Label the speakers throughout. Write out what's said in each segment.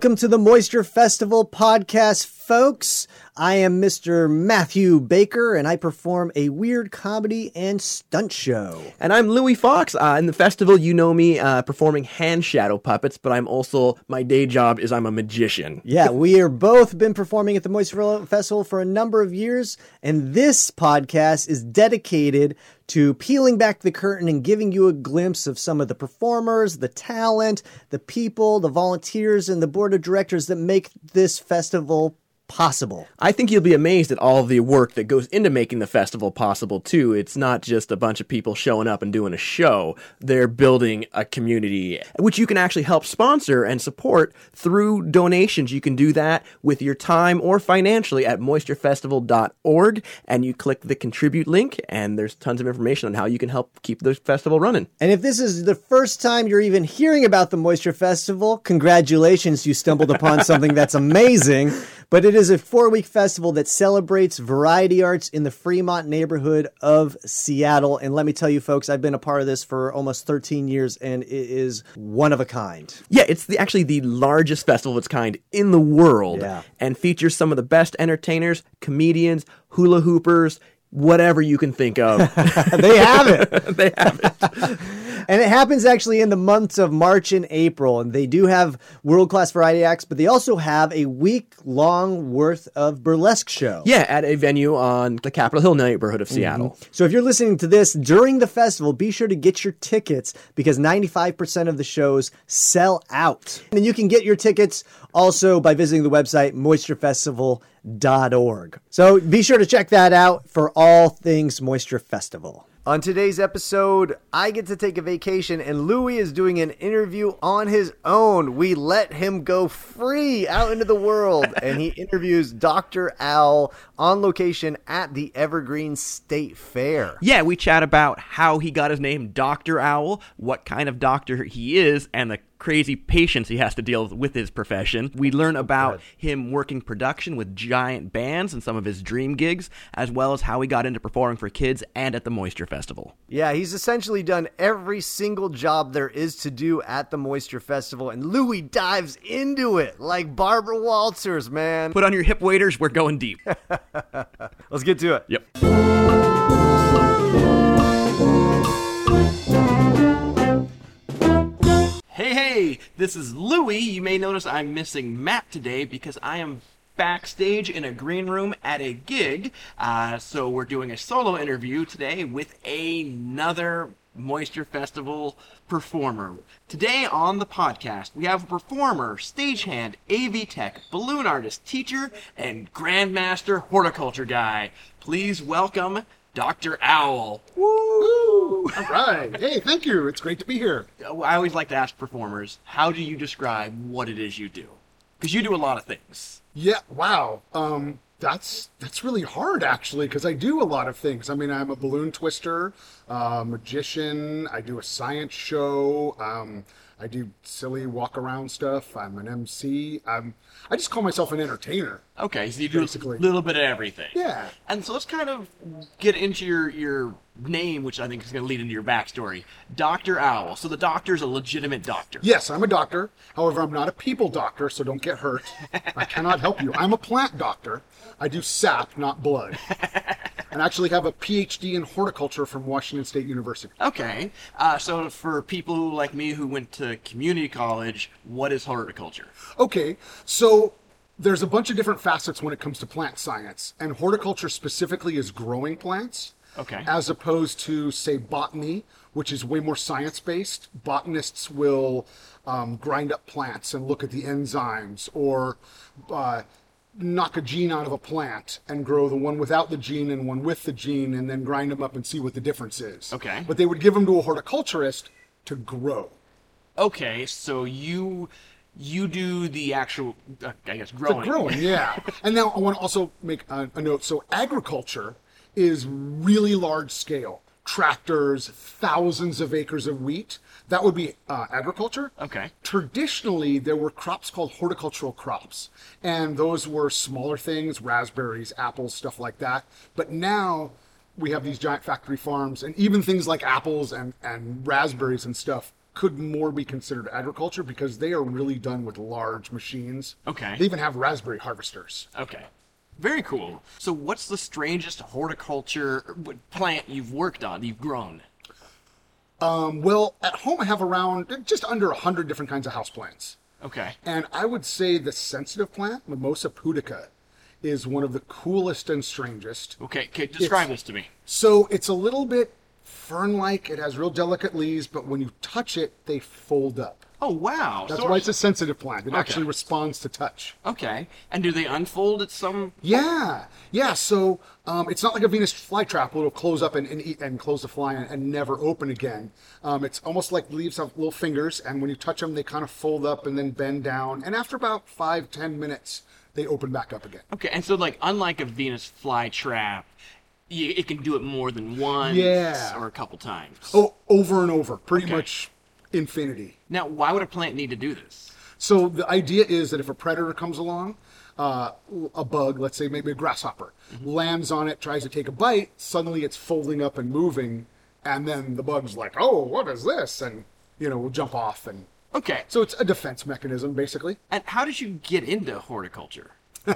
Speaker 1: Welcome to the Moisture Festival podcast, folks. I am Mr. Matthew Baker, and I perform a weird comedy and stunt show.
Speaker 2: And I'm Louie Foxx. Uh, in the festival, you know me uh, performing hand shadow puppets, but I'm also, my day job is I'm a magician.
Speaker 1: Yeah, we are both been performing at the Moisture Festival for a number of years, and this podcast is dedicated to peeling back the curtain and giving you a glimpse of some of the performers, the talent, the people, the volunteers, and the board of directors that make this festival possible.
Speaker 2: I think you'll be amazed at all the work that goes into making the festival possible, too. It's not just a bunch of people showing up and doing a show, they're building a community, which you can actually help sponsor and support through donations. You can do that with your time or financially at moisturefestival.org, and you click the contribute link, and there's tons of information on how you can help keep the festival running.
Speaker 1: And if this is the first time you're even hearing about the Moisture Festival, congratulations, you stumbled upon something that's amazing. But it is a four week festival that celebrates variety arts in the Fremont neighborhood of Seattle. And let me tell you, folks, I've been a part of this for almost 13 years and it is one of a kind.
Speaker 2: Yeah, it's the, actually the largest festival of its kind in the world
Speaker 1: Yeah.
Speaker 2: and features some of the best entertainers, comedians, hula hoopers, whatever you can think of.
Speaker 1: They have it.
Speaker 2: they have it.
Speaker 1: and it happens actually in the months of March and April. And they do have world class variety acts, but they also have a week long worth of burlesque show.
Speaker 2: Yeah, at a venue on the Capitol Hill neighborhood of mm-hmm. Seattle.
Speaker 1: So if you're listening to this during the festival, be sure to get your tickets because 95% of the shows sell out. And you can get your tickets also by visiting the website moisturefestival.org. So be sure to check that out for all things Moisture Festival. On today's episode, I get to take a vacation and Louie is doing an interview on his own. We let him go free out into the world and he interviews Dr. Owl on location at the Evergreen State Fair.
Speaker 2: Yeah, we chat about how he got his name Dr. Owl, what kind of doctor he is, and the crazy patients he has to deal with his profession. We learn about him working production with giant bands and some of his dream gigs, as well as how he got into performing for kids and at the Moisture Festival.
Speaker 1: Yeah, he's essentially done every single job there is to do at the Moisture Festival, and Louie dives into it like Barbara Walters, man.
Speaker 2: Put on your hip waders, we're going deep.
Speaker 1: Let's get to it.
Speaker 2: Yep. Hey, this is Louie. You may notice I'm missing Matt today because I am backstage in a green room at a gig. Uh, so we're doing a solo interview today with another Moisture Festival performer. Today on the podcast, we have a performer, stagehand, AV tech, balloon artist, teacher, and grandmaster horticulture guy. Please welcome Dr. Owl. Woo!
Speaker 3: All right. Hey, thank you. It's great to be here.
Speaker 2: I always like to ask performers, how do you describe what it is you do? Because you do a lot of things.
Speaker 3: Yeah. Wow. Um, that's that's really hard actually because I do a lot of things. I mean, I'm a balloon twister, uh, magician. I do a science show. Um, I do silly walk around stuff. I'm an MC. I'm. I just call myself an entertainer.
Speaker 2: Okay, so you do
Speaker 3: Basically.
Speaker 2: a little bit of everything.
Speaker 3: Yeah.
Speaker 2: And so let's kind of get into your your name, which I think is going to lead into your backstory. Dr. Owl. So the doctor's a legitimate doctor.
Speaker 3: Yes, I'm a doctor. However, I'm not a people doctor, so don't get hurt. I cannot help you. I'm a plant doctor. I do sap, not blood. And actually have a PhD in horticulture from Washington State University.
Speaker 2: Okay. Uh, so for people like me who went to community college, what is horticulture?
Speaker 3: Okay, so there's a bunch of different facets when it comes to plant science, and horticulture specifically is growing plants.
Speaker 2: Okay.
Speaker 3: As opposed to, say, botany, which is way more science based. Botanists will um, grind up plants and look at the enzymes, or uh, knock a gene out of a plant and grow the one without the gene and one with the gene, and then grind them up and see what the difference is.
Speaker 2: Okay.
Speaker 3: But they would give them to a horticulturist to grow.
Speaker 2: Okay, so you you do the actual, uh, I guess, growing.
Speaker 3: The
Speaker 2: growing.
Speaker 3: yeah. and now I want to also make a, a note. So agriculture is really large scale. Tractors, thousands of acres of wheat. That would be uh, agriculture.
Speaker 2: Okay.
Speaker 3: Traditionally, there were crops called horticultural crops, and those were smaller things, raspberries, apples, stuff like that. But now we have these giant factory farms, and even things like apples and, and raspberries and stuff could more be considered agriculture because they are really done with large machines.
Speaker 2: Okay.
Speaker 3: They even have raspberry harvesters.
Speaker 2: Okay. Very cool. So, what's the strangest horticulture plant you've worked on, you've grown?
Speaker 3: Um, well, at home I have around just under a hundred different kinds of houseplants.
Speaker 2: Okay.
Speaker 3: And I would say the sensitive plant, Mimosa pudica, is one of the coolest and strangest.
Speaker 2: Okay, okay describe
Speaker 3: It's-
Speaker 2: this to me.
Speaker 3: So it's a little bit fern-like. It has real delicate leaves, but when you touch it, they fold up.
Speaker 2: Oh, wow.
Speaker 3: That's
Speaker 2: So-
Speaker 3: why it's a sensitive plant. It
Speaker 2: Okay.
Speaker 3: actually responds to touch.
Speaker 2: Okay. And do they unfold at some.
Speaker 3: Yeah, yeah. So um, it's not like a Venus flytrap where it'll close up and, and eat and close the fly and, and never open again. Um, it's almost like leaves have little fingers, and when you touch them, they kind of fold up and then bend down. And after about five, ten minutes, they open back up again.
Speaker 2: Okay, and so, like, unlike a Venus flytrap, it can do it more than once
Speaker 3: Yeah.
Speaker 2: or a couple times.
Speaker 3: Oh, over and over, pretty
Speaker 2: Okay.
Speaker 3: much infinity.
Speaker 2: Now, why would a plant need to do this?
Speaker 3: So the idea is that if a predator comes along, uh, a bug, let's say maybe a grasshopper, lands on it, tries to take a bite, suddenly it's folding up and moving, and then the bug's like, "Oh, what is this?" and you know, will jump off, and
Speaker 2: Okay.
Speaker 3: so it's a defense mechanism basically.
Speaker 2: And how did you get into horticulture?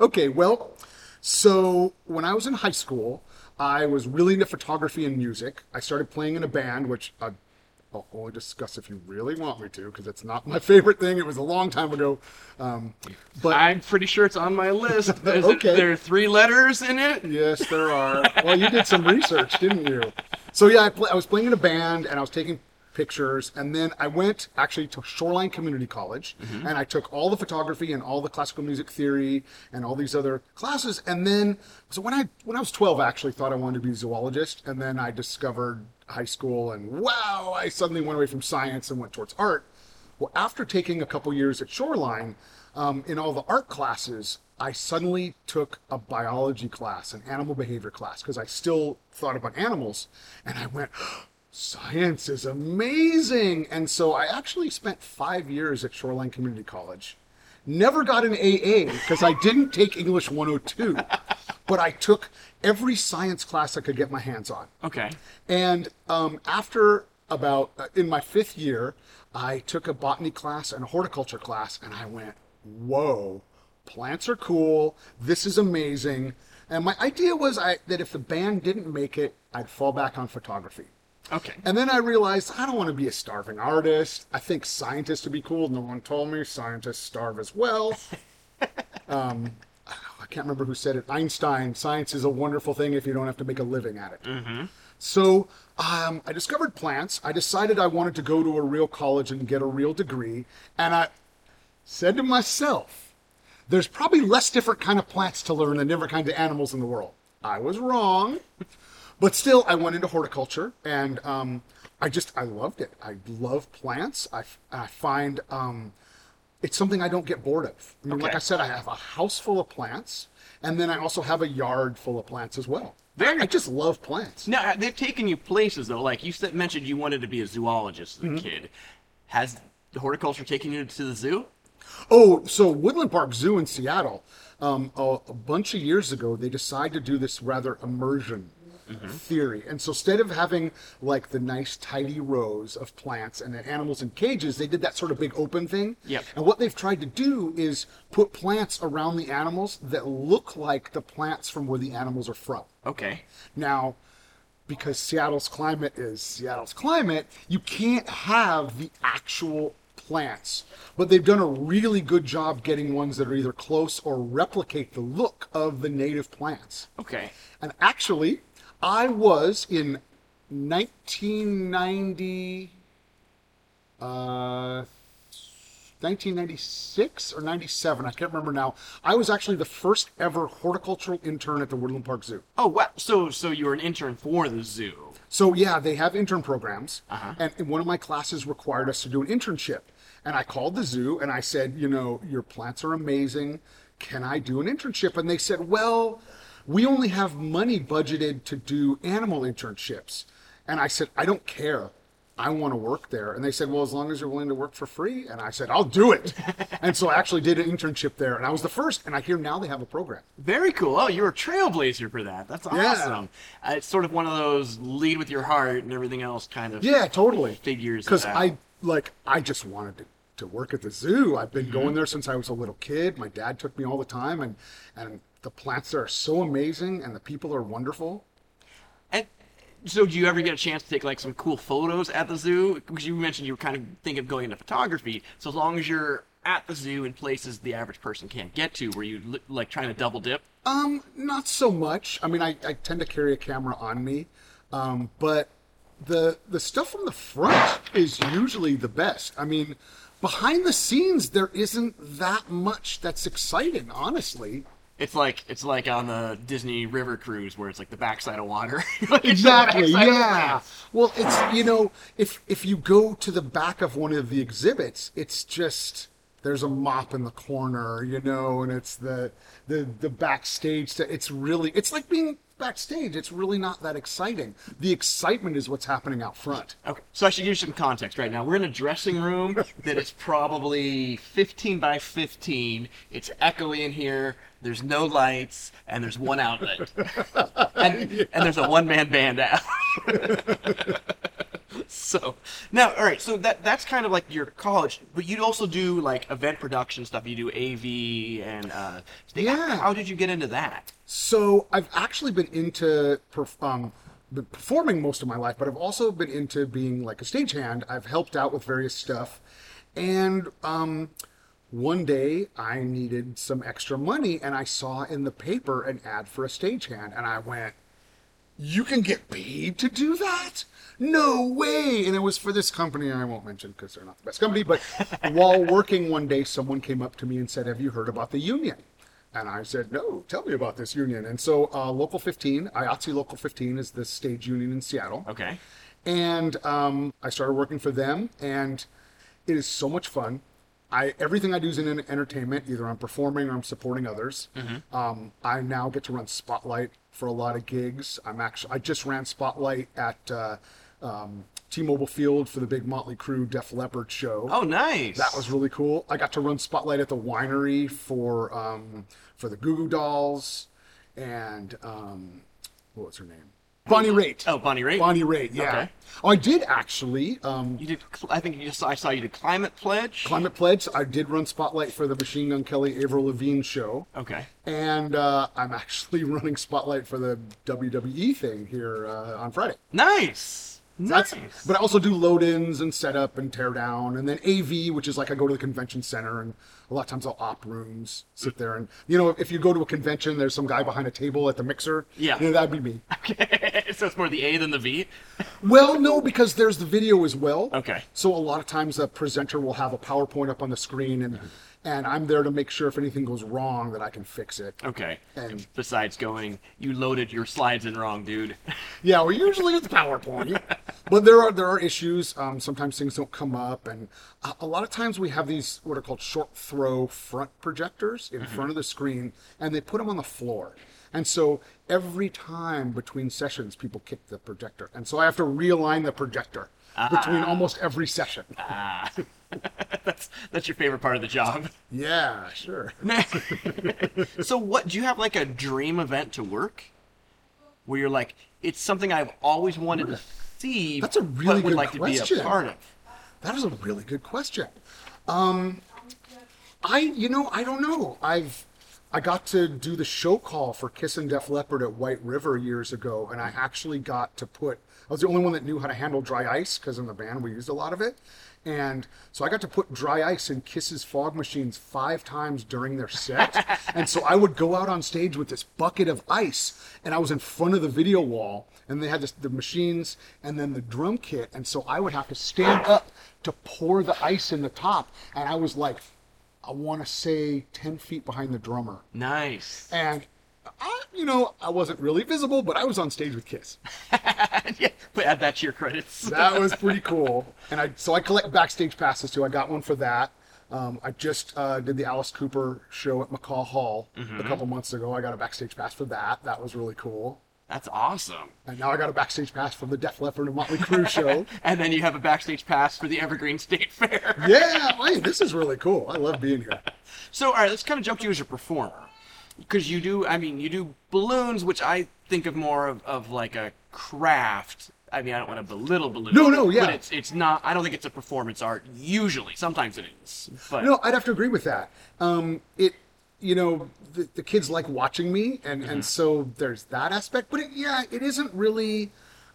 Speaker 3: Okay, well, so when I was in high school, I was really into photography and music. I started playing in a band, which I, I'll only discuss if you really want me to, because it's not my favorite thing. It was a long time ago. Um, but
Speaker 2: I'm pretty sure it's on my list. Is it-
Speaker 3: Okay.
Speaker 2: there are three letters in it?
Speaker 3: Yes, there are. well, you did some research, didn't you? So yeah, I, pl- I was playing in a band and I was taking pictures, and then I went actually to Shoreline Community College, and I took all the photography and all the classical music theory and all these other classes. And then, so when I when I was 12, I actually thought I wanted to be a zoologist, and then I discovered high school, and wow, I suddenly went away from science and went towards art. Well, after taking a couple years at Shoreline, um, in all the art classes, I suddenly took a biology class, an animal behavior class, because I still thought about animals. And I went, science is amazing. And so I actually spent five years at Shoreline Community College. Never got an AA because I didn't take English 102, but I took every science class I could get my hands on.
Speaker 2: Okay.
Speaker 3: And um, after about uh, in my fifth year, I took a botany class and a horticulture class, and I went, "Whoa, plants are cool. This is amazing." And my idea was I, that if the band didn't make it, I'd fall back on photography.
Speaker 2: Okay.
Speaker 3: And then I realized I don't want to be a starving artist. I think scientists would be cool. No one told me scientists starve as well. um, I can't remember who said it. Einstein, science is a wonderful thing if you don't have to make a living at it. So um, I discovered plants. I decided I wanted to go to a real college and get a real degree. And I said to myself, there's probably less different kind of plants to learn than different kinds of animals in the world. I was wrong. But still, I went into horticulture, and um, I just I loved it. I love plants. I, I find um, it's something I don't get bored of. I mean, like I said, I have a house full of plants, and then I also have a yard full of plants as well.
Speaker 2: Very-
Speaker 3: I just love plants.
Speaker 2: Now, they've taken you places, though. Like you said, mentioned you wanted to be a zoologist as a kid. Has the horticulture taken you to the zoo?
Speaker 3: Oh, so Woodland Park Zoo in Seattle, um, a, a bunch of years ago, they decided to do this rather immersion Mm-hmm. theory. And so instead of having like the nice tidy rows of plants and the animals in cages, they did that sort of big open thing.
Speaker 2: Yep.
Speaker 3: And what they've tried to do is put plants around the animals that look like the plants from where the animals are from.
Speaker 2: Okay.
Speaker 3: Now, because Seattle's climate is Seattle's climate, you can't have the actual plants. But they've done a really good job getting ones that are either close or replicate the look of the native plants.
Speaker 2: Okay.
Speaker 3: And actually, I was in 1990, uh, 1996 or 97, I can't remember now. I was actually the first ever horticultural intern at the Woodland Park Zoo.
Speaker 2: Oh, wow. So, so you were an intern for the zoo.
Speaker 3: So yeah, they have intern programs,
Speaker 2: Uh-huh.
Speaker 3: and and one of my classes required us to do an internship. And I called the zoo and I said, you know, your plants are amazing. Can I do an internship? And they said, well, we only have money budgeted to do animal internships. And I said, I don't care. I want to work there. And they said, well, as long as you're willing to work for free. And I said, I'll do it. and so I actually did an internship there. And I was the first. And I hear now they have a program.
Speaker 2: Very cool. Oh, you're a trailblazer for that. That's
Speaker 3: Yeah.
Speaker 2: awesome. Uh, it's sort of one of those lead with your heart and everything else kind of.
Speaker 3: Yeah, totally.
Speaker 2: Figures
Speaker 3: Because. I like I just wanted to, to work at the zoo. I've been
Speaker 2: Mm-hmm.
Speaker 3: going there since I was a little kid. My dad took me all the time, and and the plants there are so amazing, and the people are wonderful.
Speaker 2: And so, do you ever get a chance to take like some cool photos at the zoo? Because you mentioned you were kind of thinking of going into photography. So as long as you're at the zoo in places the average person can't get to, were you li- like trying to double dip?
Speaker 3: Um, not so much. I mean, I, I tend to carry a camera on me, um, but the the stuff from the front is usually the best. I mean, behind the scenes, there isn't that much that's exciting, honestly.
Speaker 2: It's like it's like on the Disney River cruise where it's like the backside of water. Like,
Speaker 3: Exactly. Yeah. Well, it's you know, if if you go to the back of one of the exhibits, it's just there's a mop in the corner, you know, and it's the the the backstage. st- It's really it's like being backstage. It's really not that exciting. The excitement is what's happening out front.
Speaker 2: Okay, so I should give you some context right now. We're in a dressing room that is probably 15 by 15. It's echoey in here. There's no lights, and there's one outlet, and, and there's a one-man band out. so now, all right. So that that's kind of like your college, but you'd also do like event production stuff. You do AV and uh,
Speaker 3: Yeah.
Speaker 2: How did you get into that?
Speaker 3: So I've actually been into perf- um, been performing most of my life, but I've also been into being like a stagehand. I've helped out with various stuff, and um, one day I needed some extra money, and I saw in the paper an ad for a stagehand, and I went, "You can get paid to do that." No way! And it was for this company I won't mention because they're not the best company. But while working one day, someone came up to me and said, "Have you heard about the union?" And I said, no, tell me about this union. And so uh, Local 15, IATSE Local 15 is the stage union in Seattle.
Speaker 2: Okay.
Speaker 3: And um, I started working for them, and it is so much fun. I everything I do is in entertainment. Either I'm performing or I'm supporting others. Um, I now get to run Spotlight for a lot of gigs. I'm actually I just ran Spotlight at uh, um, T-Mobile Field for the big Motley Crue Def Leppard show.
Speaker 2: Oh, nice.
Speaker 3: That was really cool. I got to run Spotlight at the winery for um, for the Goo Goo Dolls and um, what was her name? Bonnie Raitt.
Speaker 2: Oh, Bonnie Raitt.
Speaker 3: Bonnie Raitt. Yeah.
Speaker 2: Okay.
Speaker 3: Oh, I did actually. Um,
Speaker 2: You did. I think you just. I saw you did climate pledge.
Speaker 3: Climate Pledge. I did run Spotlight for the Machine Gun Kelly Avril Lavigne show.
Speaker 2: Okay.
Speaker 3: And uh, I'm actually running Spotlight for the WWE thing here uh, on Friday.
Speaker 2: Nice.
Speaker 3: That's,
Speaker 2: Nice.
Speaker 3: but I also do load-ins and setup and tear down, and then AV, which is like I go to the convention center, and a lot of times I'll op rooms, sit there, and you know, if you go to a convention, there's some guy behind a table at the mixer.
Speaker 2: Yeah.
Speaker 3: you know, that'd be me.
Speaker 2: Okay. so it's more the A than the V.
Speaker 3: Well, no, because there's the video as well.
Speaker 2: Okay.
Speaker 3: So a lot of times the presenter will have a PowerPoint up on the screen, and and I'm there to make sure if anything goes wrong that I can fix it.
Speaker 2: Okay.
Speaker 3: And-
Speaker 2: Besides going, you loaded your slides in wrong, dude.
Speaker 3: Yeah, we usually the PowerPoint, but there are there are issues. Um, sometimes things don't come up, and a, a lot of times we have these what are called short throw front projectors in front of the screen, and they put them on the floor. And so every time between sessions, people kick the projector, and so I have to realign the projector between almost every session.
Speaker 2: that's that's your favorite part of the job.
Speaker 3: Yeah, sure.
Speaker 2: so what? Do you have like a dream event to work, where you're like, it's something I've always wanted to see,
Speaker 3: That's a really
Speaker 2: but would
Speaker 3: good
Speaker 2: like to be
Speaker 3: question.
Speaker 2: a part of.
Speaker 3: That is a really good question. Um, I, you know, I don't know. I've, I got to do the show call for Kiss and Def Leppard at White River years ago, and I actually got to put. I was the only one that knew how to handle dry ice because in the band we used a lot of it, and so I got to put dry ice in Kiss's fog machines five times during their set, and so I would go out on stage with this bucket of ice, and I was in front of the video wall, and they had this, the machines and then the drum kit, and so I would have to stand up to pour the ice in the top, and I was like, I want to say ten feet behind the drummer,
Speaker 2: Nice.
Speaker 3: and I, you know, I wasn't really visible, but I was on stage with Kiss.
Speaker 2: yeah, but add that to your credits.
Speaker 3: That was pretty cool. And I so I collect backstage passes too. I got one for that. Um, I just uh, did the Alice Cooper show at McCaw Hall a couple months ago. I got a backstage pass for that. That was really cool.
Speaker 2: That's awesome.
Speaker 3: And now I got a backstage pass for the Def Leppard and Motley Crue show.
Speaker 2: And then you have a backstage pass for the Evergreen State Fair.
Speaker 3: yeah, hey, this is really cool. I love being here.
Speaker 2: So, all right, let's kind of jump to you as a performer. Because you do, I mean, you do balloons, which I think of more of, of like a craft. I mean, I don't want to belittle balloons.
Speaker 3: No, no, yeah.
Speaker 2: But it's, it's not, I don't think it's a performance art usually. Sometimes it is. But
Speaker 3: No, I'd have to agree with that. Um, it, you know, the, the kids like watching me, and and so there's that aspect. But it, yeah, it isn't really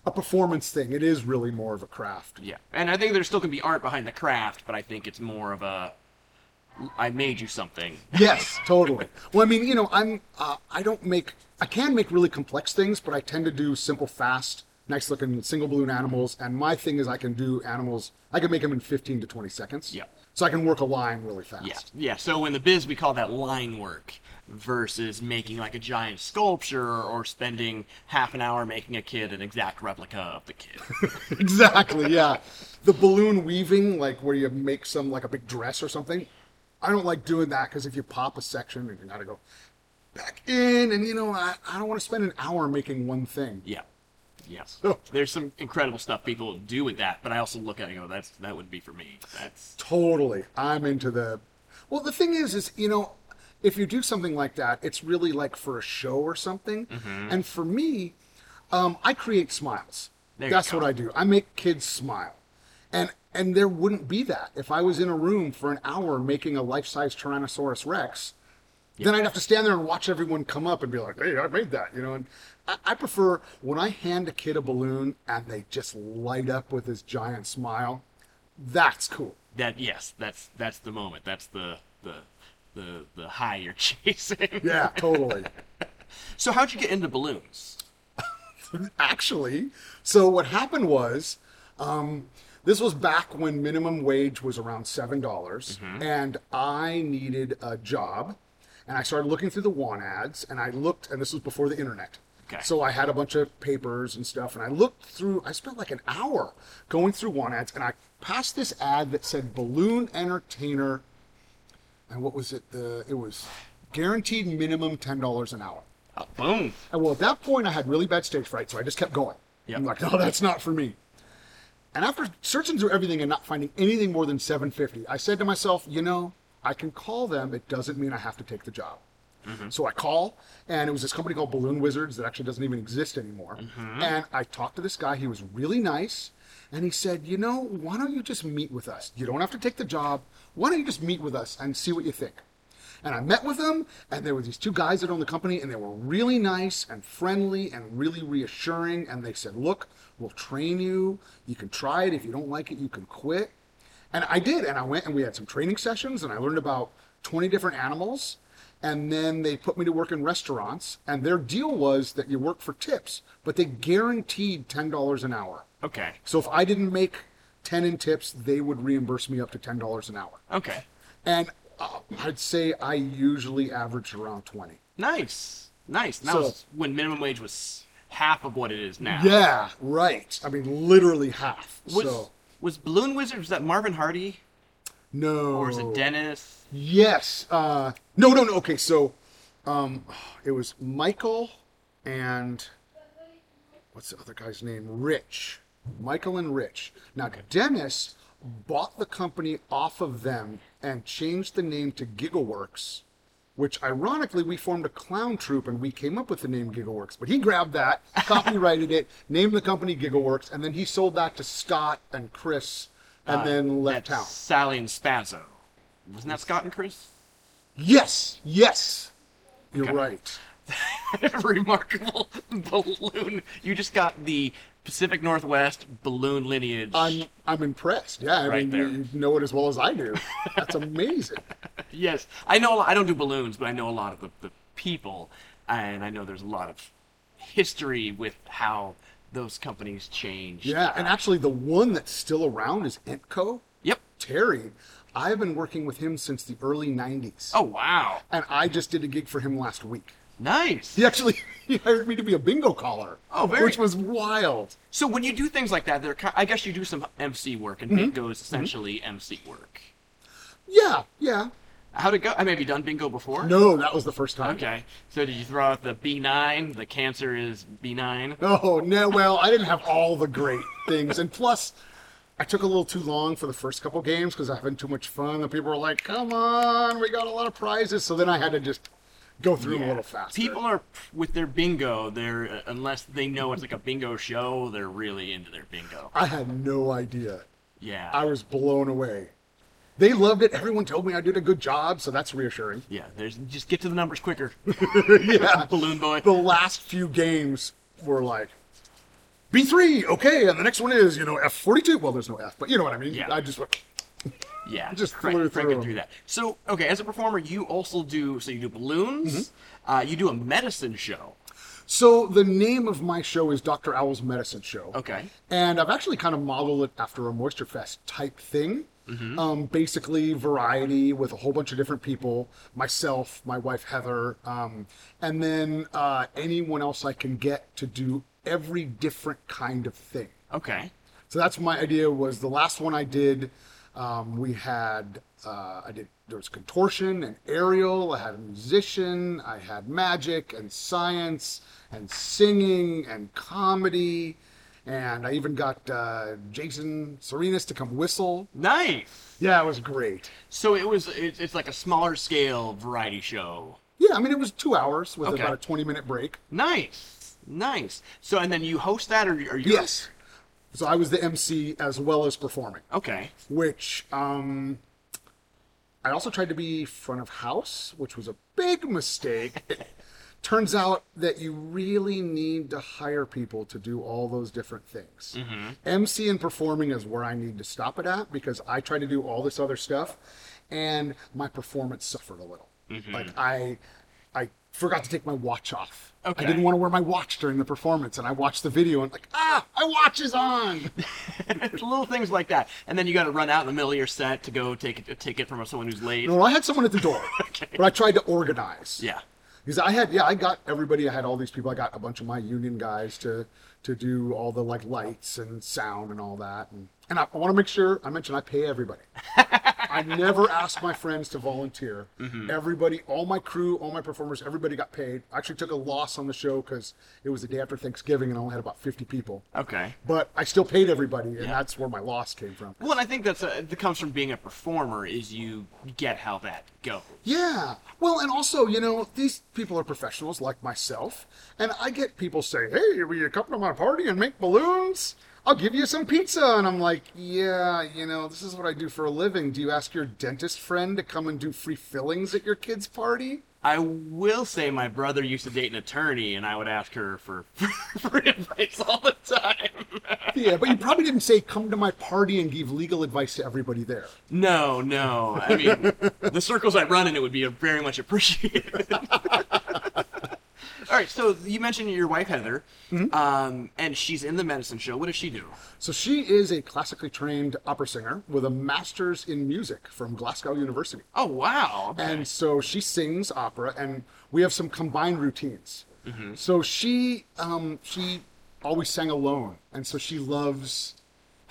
Speaker 3: a performance thing. It is really more of a craft.
Speaker 2: yeah. And I think there still can be art behind the craft, but I think it's more of a, I made you something.
Speaker 3: Yes, totally. Well, I mean, you know, I'm uh, I don't make I can make really complex things, but I tend to do simple, fast, nice looking single balloon animals. And my thing is, I can do animals. I can make them in 15 to 20 seconds.
Speaker 2: Yeah.
Speaker 3: So I can work a line really fast.
Speaker 2: Yeah, yeah. So in the biz, we call that line work versus making like a giant sculpture or spending half an hour making a kid an exact replica of the kid.
Speaker 3: exactly. Yeah. The balloon weaving, like where you make some like a big dress or something. I don't like doing that because if you pop a section, you gotta go back in, and you know, I, I don't want to spend an hour making one thing.
Speaker 2: yeah. Yes. There's some incredible stuff people do with that, but I also look at it and go, that's that would be for me. That's
Speaker 3: Totally. I'm into the. Well, the thing is, is you know, if you do something like that, it's really like for a show or something.
Speaker 2: Mm-hmm.
Speaker 3: And for me, um, I create smiles.
Speaker 2: There
Speaker 3: That's what I do. I make kids smile, and and there wouldn't be that if I was in a room for an hour making a life-size Tyrannosaurus Rex. Then I'd have to stand there and watch everyone come up and be like, "Hey, I made that," you know. And I, prefer when I hand a kid a balloon and they just light up with this giant smile. That's cool.
Speaker 2: that. Yes, that's that's the moment. That's the the the the high you're chasing.
Speaker 3: Yeah, totally.
Speaker 2: So how'd you get into balloons?
Speaker 3: Actually, so what happened was, um, this was back when minimum wage was around seven dollars, and I needed a job, and I started looking through the want ads, and I looked, and this was before the internet.
Speaker 2: Okay.
Speaker 3: So I had a bunch of papers and stuff, and I looked through. I spent like an hour going through one ads, and I passed this ad that said balloon entertainer, and what was it? The it was guaranteed minimum ten dollars an hour.
Speaker 2: Oh, boom.
Speaker 3: And well, at that point, I had really bad stage fright, so I just kept going.
Speaker 2: Yep.
Speaker 3: I'm like, no, that's not for me. And after searching through everything and not finding anything more than 750, I said to myself, you know, I can call them. It doesn't mean I have to take the job. Mm-hmm. So I call, and it was this company called Balloon Wizards that actually doesn't even exist anymore. Mm-hmm. And I talked to this guy. He was really nice. And he said, you know, why don't you just meet with us? You don't have to take the job. Why don't you just meet with us and see what you think? And I met with them, and there were these two guys that owned the company, and they were really nice and friendly and really reassuring. And they said, Look, we'll train you. You can try it. If you don't like it, you can quit. And I did. And I went and we had some training sessions, and I learned about 20 different animals. And then they put me to work in restaurants, and their deal was that you work for tips, but they guaranteed $10 an hour.
Speaker 2: Okay.
Speaker 3: So if I didn't make 10 in tips, they would reimburse me up to $10 an hour.
Speaker 2: Okay.
Speaker 3: And uh, I'd say I usually averaged around 20.
Speaker 2: Nice. Nice. That
Speaker 3: So-
Speaker 2: was when minimum wage was half of what it is now.
Speaker 3: Yeah, right. I mean, literally half.
Speaker 2: Was
Speaker 3: so,
Speaker 2: was Balloon Wizard was that Marvin Hardy
Speaker 3: no.
Speaker 2: or was it Dennis?
Speaker 3: Yes. Uh, no, no, no. Okay, so um, it was Michael and what's the other guy's name? Rich. Michael and Rich. Now, Dennis bought the company off of them and changed the name to Giggleworks, which ironically we formed a clown troupe and we came up with the name Giggleworks. But he grabbed that, copyrighted it, named the company Giggleworks, and then he sold that to Scott and Chris and uh, then left town.
Speaker 2: Sally and Spazzo. Wasn't that Scott and Chris?
Speaker 3: Yes, yes. You're
Speaker 2: Okay.
Speaker 3: right.
Speaker 2: Remarkable balloon. You just got the Pacific Northwest balloon lineage.
Speaker 3: I'm I'm impressed. Yeah, I
Speaker 2: Right
Speaker 3: mean
Speaker 2: there.
Speaker 3: you know it as well as I do. That's amazing.
Speaker 2: yes, I know. I don't do balloons, but I know a lot of the, the people, and I know there's a lot of history with how those companies changed.
Speaker 3: Yeah, and actually the one that's still around is Entco.
Speaker 2: Yep.
Speaker 3: Terry. I've been working with him since the early 90s.
Speaker 2: Oh wow.
Speaker 3: And I just did a gig for him last week.
Speaker 2: Nice.
Speaker 3: He actually he hired me to be a bingo caller.
Speaker 2: Oh, very-
Speaker 3: Which was wild.
Speaker 2: So when you do things like that, there, I guess you do some MC work, and
Speaker 3: Mm-hmm.
Speaker 2: bingo is essentially MC work.
Speaker 3: Yeah, yeah.
Speaker 2: How'd it go? I mean, have you done bingo before?
Speaker 3: No, that was the first time.
Speaker 2: Okay. So did you throw out the B9? The cancer is B9.
Speaker 3: Oh no, well, I didn't have all the great things, and plus, I took a little too long for the first couple games because I was having too much fun. And people were like, "Come on, we got a lot of prizes," so then I had to just go through them a little faster.
Speaker 2: People are with their bingo. They're uh, unless they know it's like a bingo show, they're really into their bingo.
Speaker 3: I had no idea.
Speaker 2: Yeah.
Speaker 3: I was blown away. They loved it. Everyone told me I did a good job, so that's reassuring.
Speaker 2: yeah. There's just get to the numbers quicker.
Speaker 3: yeah.
Speaker 2: Balloon boy.
Speaker 3: The last few games were like B3, okay, and the next one is, you know, F42. Well, there's no F, but you know what I mean.
Speaker 2: Yeah.
Speaker 3: I just went,
Speaker 2: Yeah.
Speaker 3: Just
Speaker 2: crank-
Speaker 3: flew
Speaker 2: cranking
Speaker 3: through.
Speaker 2: through that. So okay, as a performer, you also do so you do balloons.
Speaker 3: Mm-hmm.
Speaker 2: Uh, you do a medicine show.
Speaker 3: So the name of my show is Dr. Owl's Medicine Show.
Speaker 2: Okay.
Speaker 3: And I've actually kind of modeled it after a Moisture Fest type thing. Um, basically, variety with a whole bunch of different people, myself, my wife Heather, um, and then uh, anyone else I can get to do every different kind of thing.
Speaker 2: Okay.
Speaker 3: So that's my idea. Was the last one I did? Um, we had uh, I did there was contortion and aerial. I had a musician. I had magic and science and singing and comedy, and I even got uh, Jason Serenas to come whistle.
Speaker 2: Nice.
Speaker 3: Yeah, it was great.
Speaker 2: So it was it's, it's like a smaller scale variety show.
Speaker 3: Yeah, I mean it was two hours with
Speaker 2: Okay.
Speaker 3: about a twenty minute break.
Speaker 2: Nice. Nice. So and then you host that or are you
Speaker 3: Yes. So I was the MC as well as performing.
Speaker 2: Okay.
Speaker 3: which um, I also tried to be front of house, which was a big mistake. Turns out that you really need to hire people to do all those different things. MC and performing is where I need to stop it at because I tried to do all this other stuff, and my performance suffered a little. Like I, I forgot to take my watch off.
Speaker 2: Okay.
Speaker 3: I didn't want to wear my watch during the performance, and I watched the video and like, ah, my watch is on.
Speaker 2: Little things like that, and then you got to run out in the middle of your set to go take a ticket from someone who's late.
Speaker 3: No, I had someone at the door, but I tried to organize.
Speaker 2: Yeah.
Speaker 3: Because I had yeah, I got everybody. I had all these people. I got a bunch of my union guys to to do all the like lights and sound and all that. And and I, I want to make sure I mention I pay everybody. I never asked my friends to volunteer. Mm-hmm. Everybody, all my crew, all my performers, everybody got paid. I actually took a loss on the show because it was the day after Thanksgiving and I only had about fifty people.
Speaker 2: Okay.
Speaker 3: But I still paid everybody, and
Speaker 2: Yeah.
Speaker 3: that's where my loss came from.
Speaker 2: Well, and I think that's a, that comes from being a performer is you get how that goes.
Speaker 3: Yeah. Well, and also, you know, these people are professionals like myself, and I get people say, "Hey, will you come to my party and make balloons? I'll give you some pizza." And I'm like, "Yeah, you know, this is what I do for a living. Do you ask your dentist friend to come and do free fillings at your kid's party?"
Speaker 2: I will say my brother used to date an attorney, and I would ask her for for advice all the time.
Speaker 3: Yeah, but you probably didn't say, "Come to my party and give legal advice to everybody there."
Speaker 2: no, no. I mean, the circles I run in, it would be very much appreciated. all right. So you mentioned your wife Heather, um, and she's in the medicine show. What does she do?
Speaker 3: So she is a classically trained opera singer with a master's in music from Glasgow University.
Speaker 2: Oh wow. Okay.
Speaker 3: And so she sings opera, and we have some combined routines. So she um, she always sang alone, and so she loves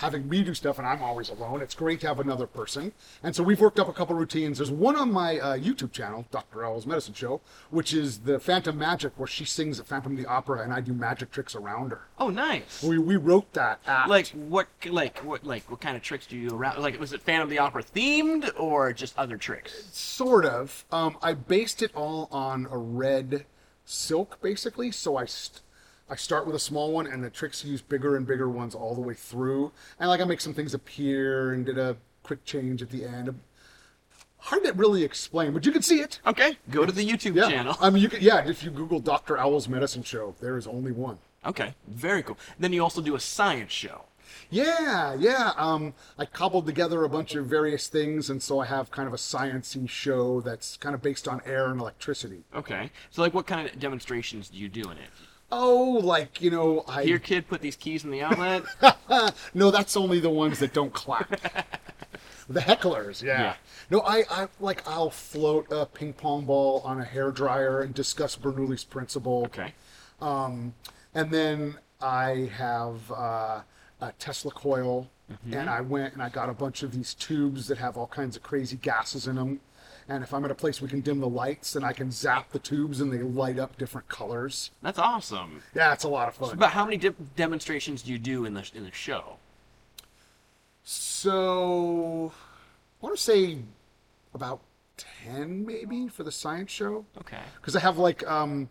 Speaker 3: having me do stuff, and I'm always alone. It's great to have another person, and so we've worked up a couple routines. There's one on my uh, YouTube channel, Dr. Owl's Medicine Show, which is the Phantom Magic, where she sings at Phantom of the Opera, and I do magic tricks around her.
Speaker 2: oh, nice.
Speaker 3: We we wrote that act.
Speaker 2: Like what? Like what? Like what kind of tricks do you around? Like was it Phantom of the Opera themed or just other tricks?
Speaker 3: sort of. Um, I based it all on a red silk, basically. So I, st- I start with a small one, and the tricks use bigger and bigger ones all the way through. And like I make some things appear and did a quick change at the end. Hard to really explain, but you can see it.
Speaker 2: Okay, go to the YouTube
Speaker 3: Yeah.
Speaker 2: channel.
Speaker 3: I mean, you can. Yeah, if you Google Dr. Owl's Medicine Show, there is only one.
Speaker 2: Okay, very cool. Then you also do a science show.
Speaker 3: Yeah, yeah. Um, I cobbled together a bunch of various things, and so I have kind of a sciency show that's kind of based on air and electricity.
Speaker 2: Okay, so like what kind of demonstrations do you do in it?
Speaker 3: Oh, like you know, I
Speaker 2: Here, kid, put these keys in the outlet.
Speaker 3: no, that's only the ones that don't clap. The hecklers, yeah.
Speaker 2: Yeah.
Speaker 3: No, I, I like I'll float a ping pong ball on a hair dryer and discuss Bernoulli's principle.
Speaker 2: Okay.
Speaker 3: Um, and then I have uh, a Tesla coil, and I went and I got a bunch of these tubes that have all kinds of crazy gases in them. And if I'm at a place we can dim the lights, then I can zap the tubes and they light up different colors.
Speaker 2: That's awesome.
Speaker 3: Yeah, it's a lot of fun.
Speaker 2: But how many de- demonstrations do you do in the in the show?
Speaker 3: So, I want to say about 10 maybe for the science show.
Speaker 2: Okay.
Speaker 3: Because I have like, um,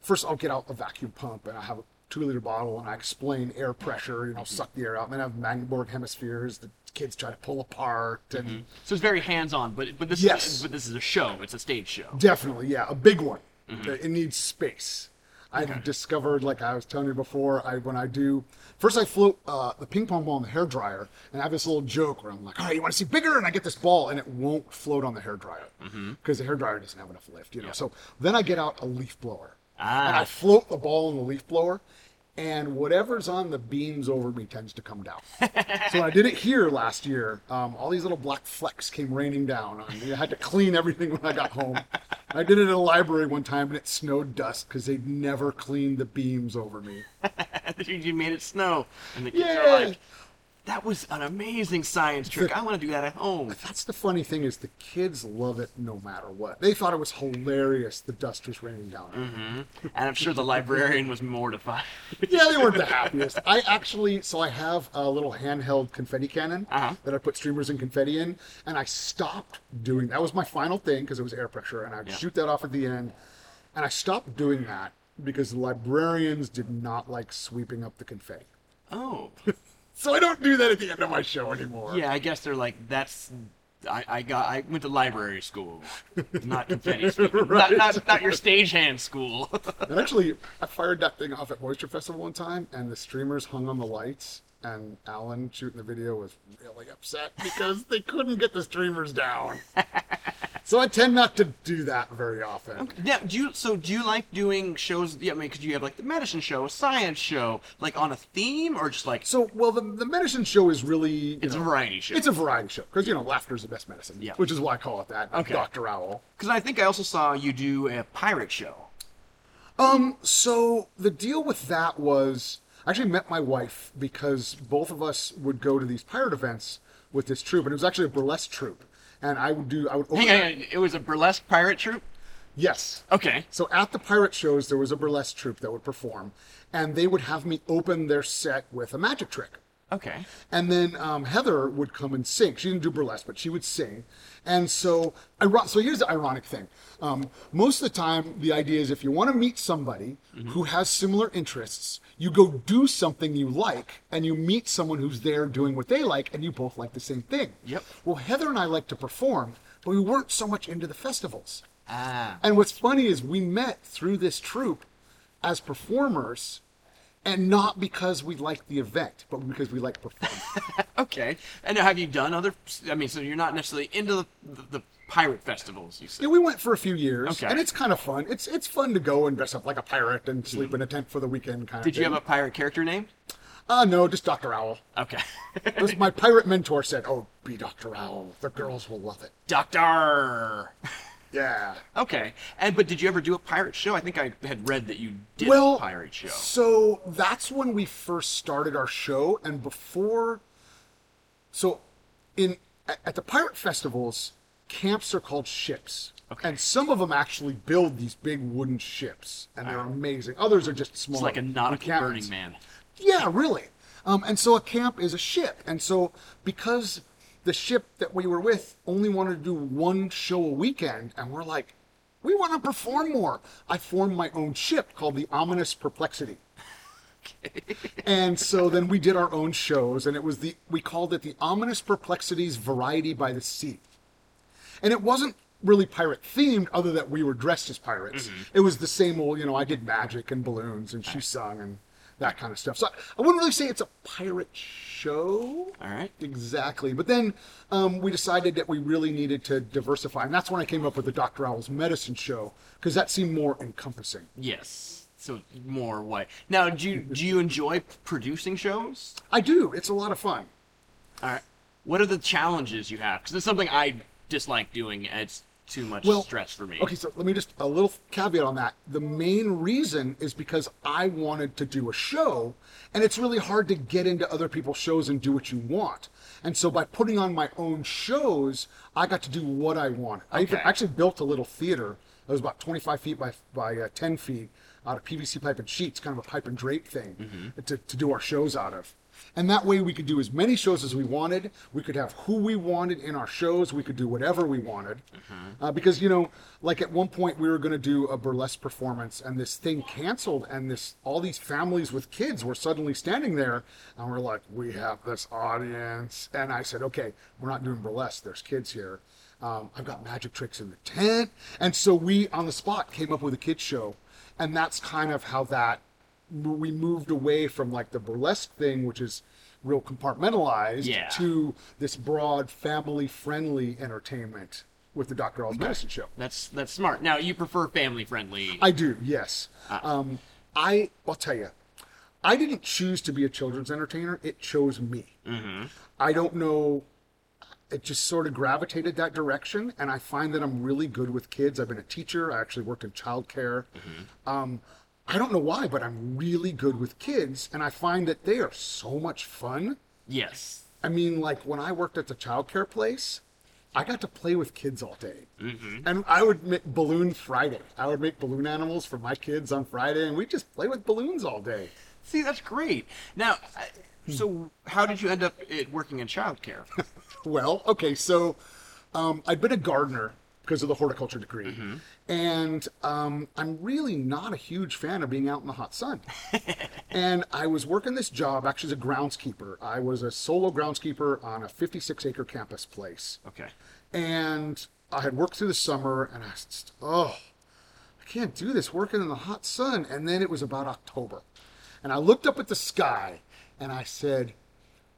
Speaker 3: first I'll get out a vacuum pump and I have a two liter bottle and I explain air pressure, you know, suck the air out. And then I have Magdeburg hemispheres that kids try to pull apart. And
Speaker 2: So it's very hands-on, but but this
Speaker 3: Yes.
Speaker 2: is but this is a show. It's a stage show.
Speaker 3: definitely, yeah, a big one. It needs space. I've discovered, like I was telling you before, I when I do first I float uh, the ping pong ball in the hair dryer, and I have this little joke where I'm like, "All right, you want to see bigger?" And I get this ball, and it won't float on the hair dryer because the hair dryer doesn't have enough lift, you know. So then I get out a leaf blower, and I
Speaker 2: Ah.
Speaker 3: float the ball in the leaf blower, and whatever's on the beams over me tends to come down. so I did it here last year. Um, all these little black flecks came raining down on me. I had to clean everything when I got home. I did it in a library one time, and it snowed dust because they'd never cleaned the beams over me.
Speaker 2: you made it snow, and the kids
Speaker 3: Yeah.
Speaker 2: are like, "That was an amazing science trick. I want to do that at home."
Speaker 3: That's the funny thing is the kids love it no matter what. They thought it was hilarious. The dust was raining down. me.
Speaker 2: And I'm sure the librarian was mortified.
Speaker 3: yeah, they weren't the happiest. I actually, so I have a little handheld confetti cannon
Speaker 2: Uh-huh.
Speaker 3: that I put streamers and confetti in, and I stopped doing that. Was my final thing because it was air pressure, and I'd
Speaker 2: Yeah.
Speaker 3: shoot that off at the end. And I stopped doing that because the librarians did not like sweeping up the confetti.
Speaker 2: oh,
Speaker 3: So I don't do that at the end of my show anymore.
Speaker 2: yeah. I guess they're like, "That's." I, I got. I went to library school, not confetti school. not, not not your stagehand school.
Speaker 3: And actually, I fired that thing off at Moisture Festival one time, and the streamers hung on the lights. And Alan shooting the video was really upset because they couldn't get the streamers down. so I tend not to do that very often.
Speaker 2: Yeah, do you so do you like doing shows? Yeah, I mean, because you have like the medicine show, a science show, like on a theme, or just like
Speaker 3: So, well, the, the medicine show is really
Speaker 2: it's a variety show?
Speaker 3: It's a variety show because you know laughter is the best medicine.
Speaker 2: Yeah.
Speaker 3: which is why I call it that.
Speaker 2: Okay.
Speaker 3: Doctor Owl.
Speaker 2: Because I think I also saw you do a pirate show.
Speaker 3: Um, so the deal with that was I actually met my wife because both of us would go to these pirate events with this troupe, and it was actually a burlesque troupe. And I would do, I would.
Speaker 2: Hang on, hang on, it was a burlesque pirate troupe.
Speaker 3: Yes.
Speaker 2: Okay.
Speaker 3: So at the pirate shows, there was a burlesque troupe that would perform, and they would have me open their set with a magic trick.
Speaker 2: Okay.
Speaker 3: And then um, Heather would come and sing. She didn't do burlesque, but she would sing. And so, so here's the ironic thing. Um, most of the time, the idea is if you want to meet somebody who has similar interests, you go do something you like, and you meet someone who's there doing what they like, and you both like the same thing.
Speaker 2: Yep.
Speaker 3: Well, Heather and I like to perform, but we weren't so much into the festivals.
Speaker 2: Ah.
Speaker 3: And what's funny is we met through this troupe as performers, and not because we like the event, but because we like performing.
Speaker 2: Okay. And have you done other? I mean, so you're not necessarily into the, the, the pirate festivals, you said.
Speaker 3: Yeah, we went for a few years,
Speaker 2: Okay.
Speaker 3: and it's kind of fun. It's it's fun to go and dress up like a pirate and sleep in a tent for the weekend. Kind
Speaker 2: Did
Speaker 3: of.
Speaker 2: Did you have a pirate character name?
Speaker 3: Uh, no, just Doctor Owl.
Speaker 2: Okay.
Speaker 3: My pirate mentor said, "Oh, be Doctor Owl. The girls will love it."
Speaker 2: Doctor.
Speaker 3: Yeah.
Speaker 2: Okay. And but did you ever do a pirate show? I think I had read that you did
Speaker 3: well,
Speaker 2: a pirate show.
Speaker 3: So that's when we first started our show, and before. So, in at, the pirate festivals, camps are called ships.
Speaker 2: Okay.
Speaker 3: And some of them actually build these big wooden ships, and they're amazing. Others are just small.
Speaker 2: It's like a nautical
Speaker 3: encampments.
Speaker 2: Burning Man.
Speaker 3: Yeah, really. Um, and so a camp is a ship. And so because the ship that we were with only wanted to do one show a weekend, and we're like, we want to perform more. I formed my own ship called the Ominous Perplexity. and so then we did our own shows, and it was the we called it the Ominous Perplexities Variety by the Sea. And it wasn't really pirate themed, other that we were dressed as pirates. Mm-hmm. It was the same old, you know, I did magic and balloons, and she sung and that kind of stuff. So I wouldn't really say it's a pirate show.
Speaker 2: All right.
Speaker 3: Exactly. But then um, we decided that we really needed to diversify. And that's when I came up with the Dr. Owl's medicine show, because that seemed more encompassing.
Speaker 2: Yes. So more white. Now, do you do you enjoy producing shows?
Speaker 3: I do. It's a lot of fun.
Speaker 2: All right. what are the challenges you have? Because it's something I dislike doing. It's too much
Speaker 3: Well,
Speaker 2: stress for me.
Speaker 3: Okay, so let me just a little caveat on that. The main reason is because I wanted to do a show, and it's really hard to get into other people's shows and do what you want. And so by putting on my own shows, I got to do what I wanted. I even actually built a little theater that was about 25 feet by by uh, 10 feet out of PVC pipe and sheets, kind of a pipe and drape thing
Speaker 2: Mm-hmm.
Speaker 3: to, to do our shows out of. And that way we could do as many shows as we wanted. We could have who we wanted in our shows. We could do whatever we wanted. Uh, because, you know, like at one point we were going to do a burlesque performance and this thing canceled and this all these families with kids were suddenly standing there and we're like, we have this audience. And I said, okay, we're not doing burlesque. There's kids here. Um, I've got magic tricks in the tent. And so we, on the spot, came up with a kids show. And that's kind of how that we moved away from like the burlesque thing, which is real compartmentalized,
Speaker 2: Yeah.
Speaker 3: to this broad, family-friendly entertainment with the Dr. Owl's Medicine Show.
Speaker 2: That's that's smart. Now you prefer family friendly.
Speaker 3: I do, yes.
Speaker 2: Ah.
Speaker 3: Um, I, I'll tell you, I didn't choose to be a children's entertainer. It chose me.
Speaker 2: Mm-hmm.
Speaker 3: I don't know. It just sort of gravitated that direction, and I find that I'm really good with kids. I've been a teacher. I actually worked in childcare.
Speaker 2: Mm-hmm.
Speaker 3: Um, I don't know why, but I'm really good with kids, and I find that they are so much fun.
Speaker 2: yes.
Speaker 3: I mean, like when I worked at the childcare place, I got to play with kids all day. And I would make Balloon Friday. I would make balloon animals for my kids on Friday, and we just play with balloons all day.
Speaker 2: See, that's great. Now, so how did you end up working in childcare?
Speaker 3: Well, okay, so um, I'd been a gardener because of the horticulture degree, and um, I'm really not a huge fan of being out in the hot sun. and I was working this job actually as a groundskeeper. I was a solo groundskeeper on a 56 acre campus place.
Speaker 2: Okay.
Speaker 3: and I had worked through the summer, and I just, oh, I can't do this working in the hot sun. And then it was about October, and I looked up at the sky, and I said,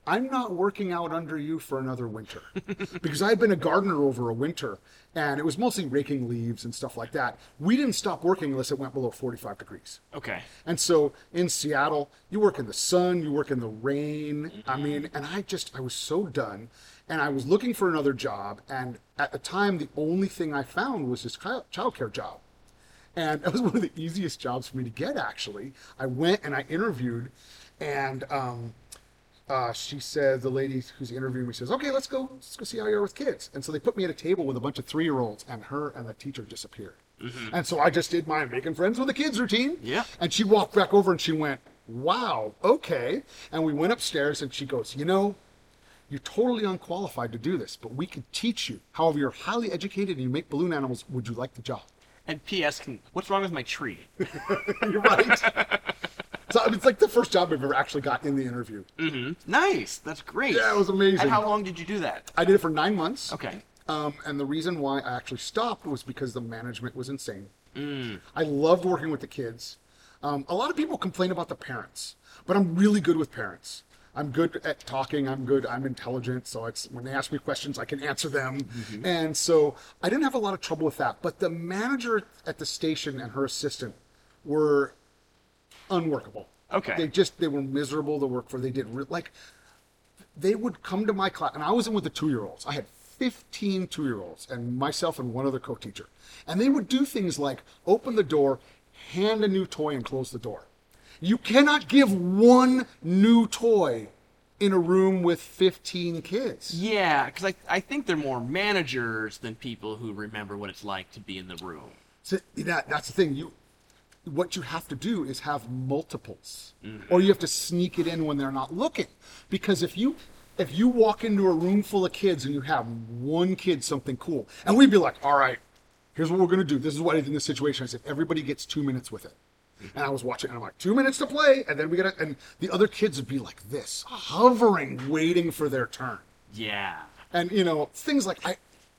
Speaker 3: I'm not working out under you for another winter because I've been a gardener over a winter and it was mostly raking leaves and stuff like that. We didn't stop working unless it went below 45 degrees.
Speaker 2: Okay.
Speaker 3: And so in Seattle, you work in the sun, you work in the rain. I mean, and I just, I was so done. And I was looking for another job. And at the time, the only thing I found was this child childcare job. And it was one of the easiest jobs for me to get, actually. I went and I interviewed, and um, uh, she said, the lady who's interviewing me says, okay, let's go, let's go see how you are with kids. And so they put me at a table with a bunch of three-year-olds, and her and the teacher disappeared. And so I just did my making friends with the kids routine.
Speaker 2: Yeah.
Speaker 3: And she walked back over and she went, wow, okay. And we went upstairs and she goes, you know, you're totally unqualified to do this, but we can teach you. However, you're highly educated and you make balloon animals. Would you like the job?
Speaker 2: And P.S. What's wrong with my tree?
Speaker 3: You're right. so it's like the first job I've ever actually got in the interview.
Speaker 2: nice. That's great.
Speaker 3: Yeah, it was amazing.
Speaker 2: And how long did you do that?
Speaker 3: I did it for nine months.
Speaker 2: Okay.
Speaker 3: Um, and the reason why I actually stopped was because the management was insane.
Speaker 2: Mm.
Speaker 3: I loved working with the kids. Um, a lot of people complain about the parents, but I'm really good with parents. I'm good at talking. I'm good. I'm intelligent. So it's when they ask me questions, I can answer them.
Speaker 2: Mm-hmm.
Speaker 3: And so I didn't have a lot of trouble with that. But the manager at the station and her assistant were unworkable.
Speaker 2: Okay.
Speaker 3: They just they were miserable to work for. They did re- like they would come to my class, and I was in with the two year olds. I had 15 two year olds, and myself and one other co teacher. And they would do things like open the door, hand a new toy, and close the door. You cannot give one new toy in a room with 15 kids.
Speaker 2: Yeah, because I, I think they're more managers than people who remember what it's like to be in the room.
Speaker 3: So that, that's the thing. You, what you have to do is have multiples, mm-hmm. or you have to sneak it in when they're not looking. Because if you if you walk into a room full of kids and you have one kid something cool, and we'd be like, all right, here's what we're gonna do. This is what I did in this situation. I said everybody gets two minutes with it. And I was watching, and I'm like, two minutes to play, and then we gotta, and the other kids would be like this, hovering, waiting for their turn
Speaker 2: Yeah.
Speaker 3: and you know things like I,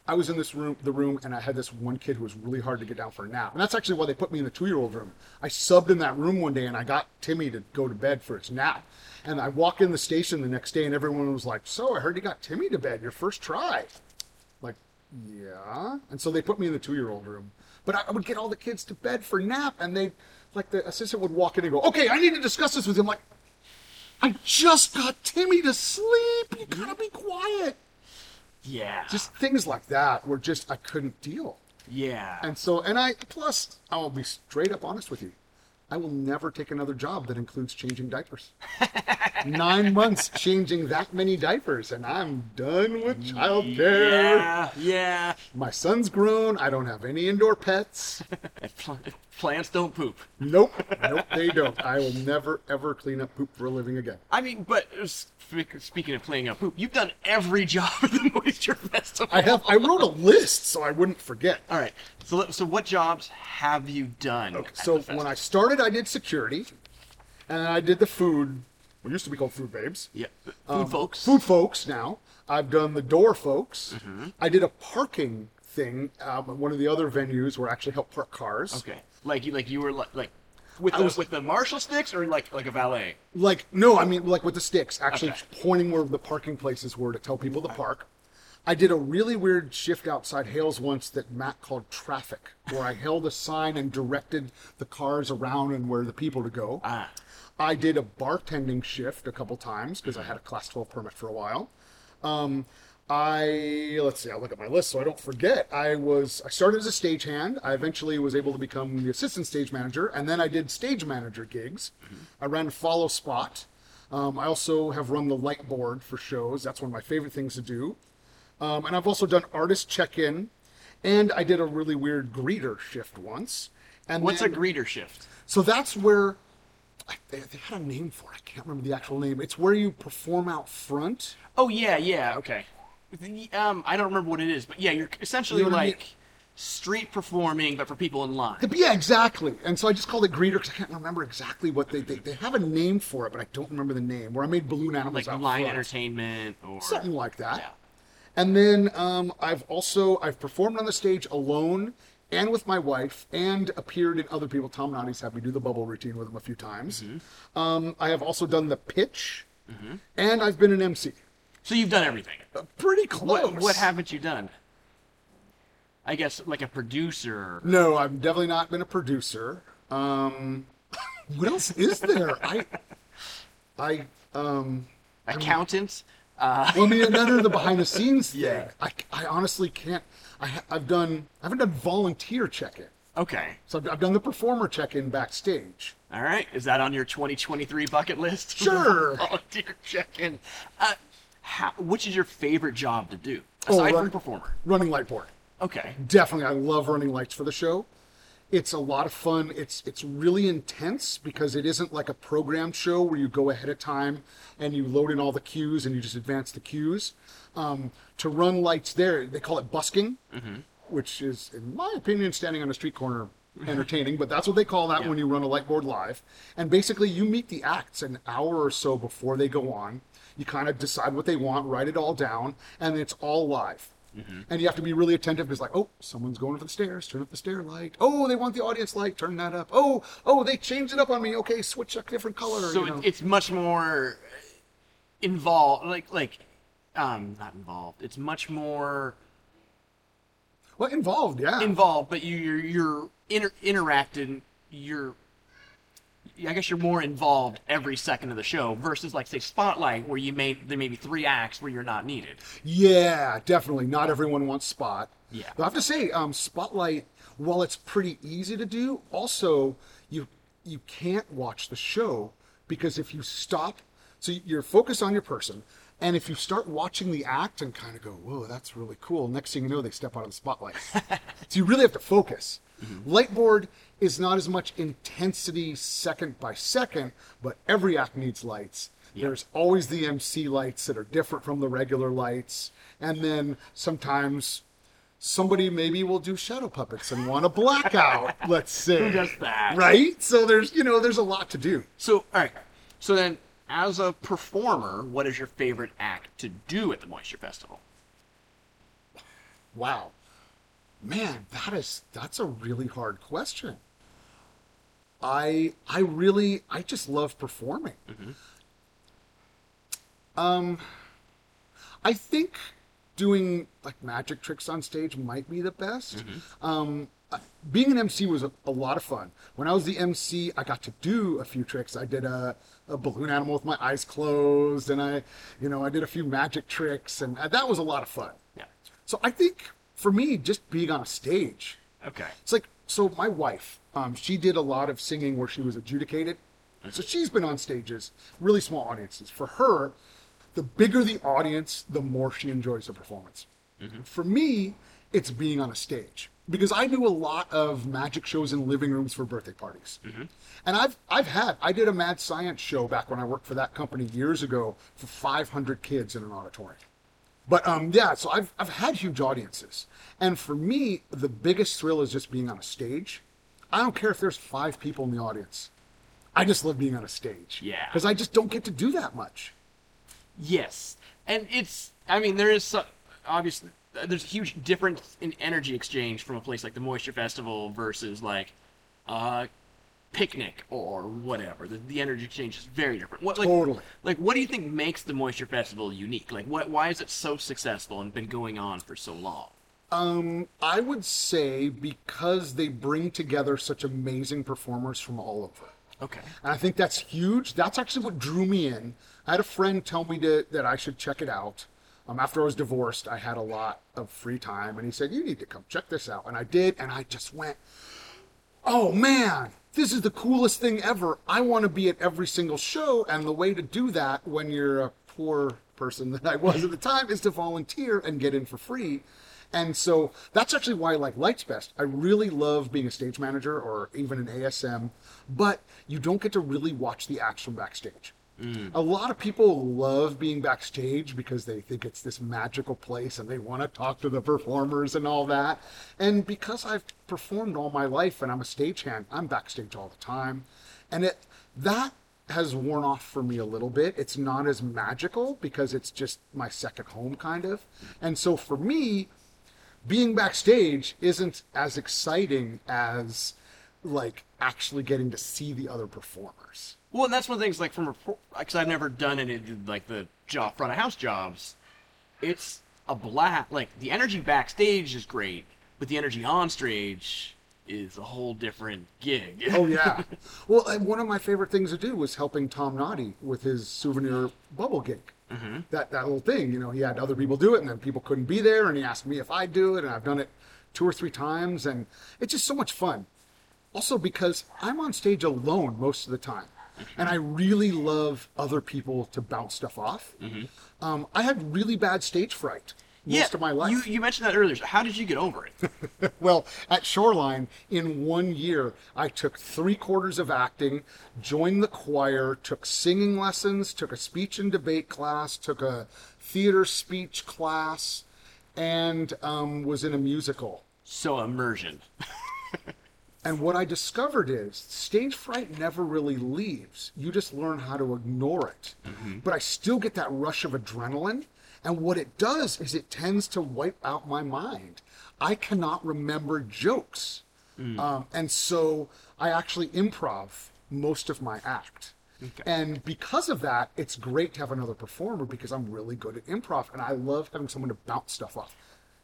Speaker 3: I was in this room, the room, and I had this one kid who was really hard to get down for a nap, and that's actually why they put me in the two-year-old room. I subbed in that room one day, and I got Timmy to go to bed for his nap, and I walk in the station the next day, and everyone was like, "So I heard you got Timmy to bed, your first try." Like, yeah, and so they put me in the two-year-old room, but I would get all the kids to bed for nap, and they, like, the assistant would walk in and go, "Okay, I need to discuss this with you." Like. I just got Timmy to sleep. You gotta be quiet.
Speaker 2: Yeah.
Speaker 3: Just things like that were just I couldn't deal.
Speaker 2: yeah.
Speaker 3: And so, and I, plus, I'll be straight up honest with you. I will never take another job that includes changing diapers. Nine months changing that many diapers, and I'm done with childcare.
Speaker 2: yeah. Yeah.
Speaker 3: My son's grown. I don't have any indoor pets.
Speaker 2: Pl- Plants don't poop.
Speaker 3: Nope. Nope, they don't. I will never, ever clean up poop for a living again.
Speaker 2: I mean, but uh, speaking of cleaning up poop, you've done every job at the Moisture Festival.
Speaker 3: I have, I wrote a list so I wouldn't forget.
Speaker 2: All right. So, so what jobs have you done? at
Speaker 3: So when I started, I did security, and I did the food. What used to be called food babes.
Speaker 2: yeah, food
Speaker 3: Um,
Speaker 2: folks.
Speaker 3: Food folks now. I've done the door folks.
Speaker 2: Mm-hmm.
Speaker 3: I did a parking thing um, one of the other venues where I actually helped park cars.
Speaker 2: Okay. Like you, like you were like, like with the,
Speaker 3: was-
Speaker 2: with the Marshall sticks or like like a valet.
Speaker 3: Like, no, I mean, like with the sticks, actually
Speaker 2: Okay.
Speaker 3: pointing where the parking places were to tell people to park. I did a really weird shift outside Hales once that Matt called traffic, where I held a sign and directed the cars around and where the people to go.
Speaker 2: Ah.
Speaker 3: I did a bartending shift a couple times because I had a class 12 permit for a while. Um, I let's see, I'll look at my list so I don't forget. I was I started as a stagehand. I eventually was able to become the assistant stage manager, and then I did stage manager gigs. I ran follow spot. Um, I also have run the light board for shows. That's one of my favorite things to do. Um, and I've also done artist check-in, and I did a really weird greeter shift once. And
Speaker 2: What's
Speaker 3: then-
Speaker 2: a greeter shift?
Speaker 3: so that's where I, they, they had a name for it. I can't remember the actual name. It's where you perform out front.
Speaker 2: Oh yeah, yeah, okay. The- Um, I don't remember what it is, but yeah, you're essentially
Speaker 3: You know what I mean?
Speaker 2: like street performing, but for people in line.
Speaker 3: Yeah, exactly. And so I just called it greeter because I can't remember exactly what they, they they have a name for it, but I don't remember the name. Where I made balloon animals
Speaker 2: Like
Speaker 3: out
Speaker 2: line
Speaker 3: front.
Speaker 2: entertainment or
Speaker 3: something like that.
Speaker 2: Yeah.
Speaker 3: And then um, I've also I've performed on the stage alone and with my wife, and appeared in other people. Tom Noddy's had me do the bubble routine with him a few times.
Speaker 2: Mm-hmm.
Speaker 3: Um, I have also done the pitch, and I've been an MC.
Speaker 2: So you've done everything.
Speaker 3: Pretty close.
Speaker 2: What what haven't you done? I guess like a producer.
Speaker 3: No, I've definitely not been a producer. Um, what else is there? I, I, um,
Speaker 2: Accountant. Uh,
Speaker 3: well, I mean, of the behind the scenes thing.
Speaker 2: Yeah.
Speaker 3: I, I honestly can't. I, I've done. I haven't done volunteer check-in.
Speaker 2: okay.
Speaker 3: So I've, I've done the performer check-in backstage.
Speaker 2: All right. Is that on your 2023 bucket list?
Speaker 3: Sure.
Speaker 2: Volunteer check-in. Uh, how, which is your favorite job to do
Speaker 3: Oh,
Speaker 2: aside
Speaker 3: right.
Speaker 2: from performer?
Speaker 3: Running light board.
Speaker 2: Okay.
Speaker 3: Definitely, I love running lights for the show. It's a lot of fun. It's it's really intense because it isn't like a programmed show where you go ahead of time and you load in all the cues and you just advance the cues. Um, to run lights there, they call it busking, which is, in my opinion, standing on a street corner entertaining. but that's what they call that when you run a light board live. And basically, you meet the acts an hour or so before they go on. You kind of decide what they want, write it all down, and it's all live. And you have to be really attentive because, like, oh, someone's going up the stairs. Turn up the stair light. Oh, they want the audience light. Turn that up. Oh, oh, they changed it up on me. Okay, switch a different color.
Speaker 2: So
Speaker 3: you know.
Speaker 2: it's much more involved. Like like, um, not involved. It's much more
Speaker 3: well involved. Yeah.
Speaker 2: involved, but you, you're you're inter- interacting. You're I guess you're more involved every second of the show versus like say Spotlight where you may there may be three acts where you're not needed.
Speaker 3: Yeah, definitely. Not everyone wants Spot.
Speaker 2: Yeah.
Speaker 3: But I have to say, um, Spotlight, while it's pretty easy to do, also you you can't watch the show because if you stop, so you're focused on your person, and if you start watching the act and kind of go, "Whoa, that's really cool," next thing you know, they step out of the spotlight. so you really have to focus. Lightboard is not as much intensity second by second, but every act needs lights. There's always the MC lights that are different from the regular lights. And then sometimes somebody maybe will do shadow puppets and want a blackout, let's say.
Speaker 2: Who does that?
Speaker 3: Right? So there's, you know, there's a lot to do.
Speaker 2: So all right. So then, as a performer, what is your favorite act to do at the Moisture Festival?
Speaker 3: Wow. Man, that is that's a really hard question. I I really I just love performing. Um I think doing like magic tricks on stage might be the best. Um uh, being an MC was a, a lot of fun. When I was the MC, I got to do a few tricks. I did a, a balloon animal with my eyes closed, and I, you know, I did a few magic tricks, and uh, that was a lot of fun.
Speaker 2: Yeah.
Speaker 3: So I think for me, just being on a stage,
Speaker 2: Okay.
Speaker 3: it's like so. My wife, um, she did a lot of singing where she was adjudicated, so she's been on stages, really small audiences. For her, the bigger the audience, the more she enjoys the performance. For me, it's being on a stage because I do a lot of magic shows in living rooms for birthday parties, and I've I've had I did a mad science show back when I worked for that company years ago for 500 kids in an auditorium. But um, yeah, so I've I've had huge audiences, and for me, the biggest thrill is just being on a stage. I don't care if there's five people in the audience. I just love being on a stage.
Speaker 2: Yeah.
Speaker 3: Because I just don't get to do that much.
Speaker 2: Yes, and it's. I mean, there is so, obviously there's a huge difference in energy exchange from a place like the Moisture Festival versus like a picnic or whatever. The, the energy exchange is very different. What, like,
Speaker 3: Totally.
Speaker 2: Like, what do you think makes the Moisture Festival unique? Like, what? Why is it so successful and been going on for so long?
Speaker 3: Um, I would say because they bring together such amazing performers from all over.
Speaker 2: Okay.
Speaker 3: And I think that's huge. That's actually what drew me in. I had a friend tell me to, that I should check it out. Um, after I was divorced, I had a lot of free time, and he said, You need to come check this out. And I did, and I just went, Oh man, this is the coolest thing ever. I want to be at every single show. And the way to do that when you're a poor person that I was at the time is to volunteer and get in for free. And so that's actually why I like Lights best. I really love being a stage manager or even an ASM, but you don't get to really watch the action backstage. Mm. A lot of people love being backstage because they think it's this magical place and they want to talk to the performers and all that. And because I've performed all my life and I'm a stagehand, I'm backstage all the time. And it that has worn off for me a little bit. It's not as magical because it's just my second home kind of. And so for me, being backstage isn't as exciting as like actually getting to see the other performers.
Speaker 2: Well, and that's one of the things, like from because I've never done any like the job front of house jobs. It's a blast. Like the energy backstage is great, but the energy on stage is a whole different gig.
Speaker 3: Oh yeah. well, and one of my favorite things to do was helping Tom Noddy with his souvenir bubble gig. Mm-hmm. That that little thing, you know, he had other people do it, and then people couldn't be there, and he asked me if I'd do it, and I've done it two or three times, and it's just so much fun. Also, because I'm on stage alone most of the time, and I really love other people to bounce stuff off. Um, I had really bad stage fright most
Speaker 2: yeah,
Speaker 3: of my life.
Speaker 2: You you mentioned that earlier. So how did you get over it?
Speaker 3: Well, at Shoreline, in one year, I took three quarters of acting, joined the choir, took singing lessons, took a speech and debate class, took a theater speech class, and um, was in a musical.
Speaker 2: so immersion.
Speaker 3: And what I discovered is stage fright never really leaves. You just learn how to ignore it. But I still get that rush of adrenaline. And what it does is it tends to wipe out my mind. I cannot remember jokes. Um, and so I actually improv most of my act. And because of that, it's great to have another performer because I'm really good at improv and I love having someone to bounce stuff off.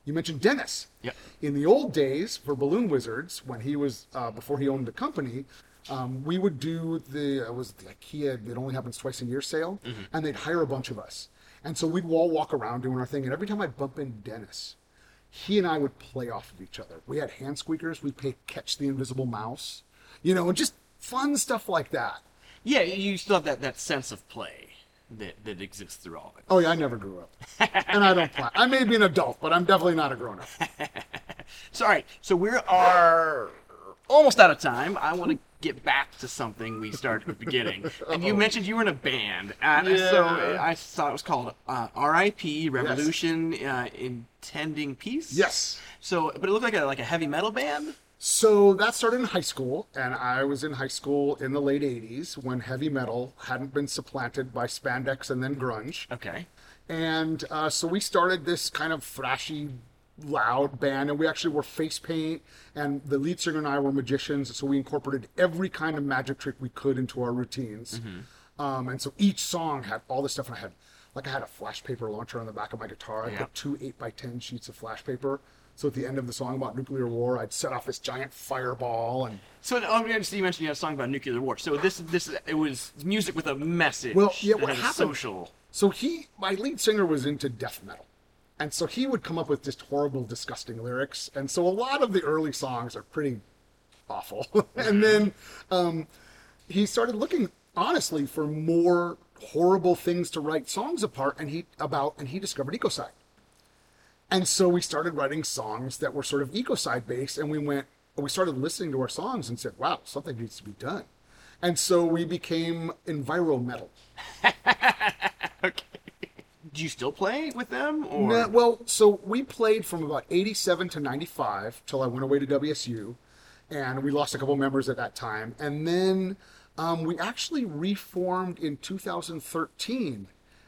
Speaker 3: You mentioned Dennis.
Speaker 2: Yep.
Speaker 3: In the old days for Balloon Wizards, when he was uh, before he owned the company, um, we would do the uh, was it the IKEA. It only happens twice a year sale, and they'd hire a bunch of us, and so we'd all walk around doing our thing. And every time I'd bump into Dennis, he and I would play off of each other. We had hand squeakers. We'd play catch the invisible mouse, you know, and just fun stuff like that.
Speaker 2: Yeah, you still have that, that sense of play that, that exists through all of it.
Speaker 3: Oh yeah, I never grew up, and I don't plan. I may be an adult, but I'm definitely not a grown up.
Speaker 2: So, all right, so we are almost out of time. I want to get back to something we started at the beginning. And you mentioned you were in a band. And so I saw it was called uh, RIP, Revolution uh, Intending Peace.
Speaker 3: Yes.
Speaker 2: So, but it looked like a, like a heavy metal band?
Speaker 3: So that started in high school, and I was in high school in the late 80s when heavy metal hadn't been supplanted by spandex and then grunge.
Speaker 2: Okay.
Speaker 3: And uh, so we started this kind of thrashy, loud band, and we actually wore face paint, and the lead singer and I were magicians, so we incorporated every kind of magic trick we could into our routines. Um, and so each song had all this stuff, and I had, like, I had a flash paper launcher on the back of my guitar. I
Speaker 2: Yeah.
Speaker 3: put two 8 by 10 sheets of flash paper So at the end of the song about nuclear war, I'd set off this giant fireball and
Speaker 2: So oh, you mentioned you had a song about nuclear war. So this this it was music with a message.
Speaker 3: Well, yeah, what happened-
Speaker 2: social.
Speaker 3: So he, my lead singer, was into death metal, and so he would come up with just horrible, disgusting lyrics. And so a lot of the early songs are pretty awful. and then um, he started looking honestly for more horrible things to write songs apart, and he about, and he discovered ecocide. And so we started writing songs that were sort of ecocide based, and we went, we started listening to our songs and said, "Wow, something needs to be done." And so we became enviro metal.
Speaker 2: Okay. Do you still play with them or
Speaker 3: Nah, well, so we played from about 87 to 95 till I went away to WSU, and we lost a couple members at that time. And then um, we actually reformed in 2013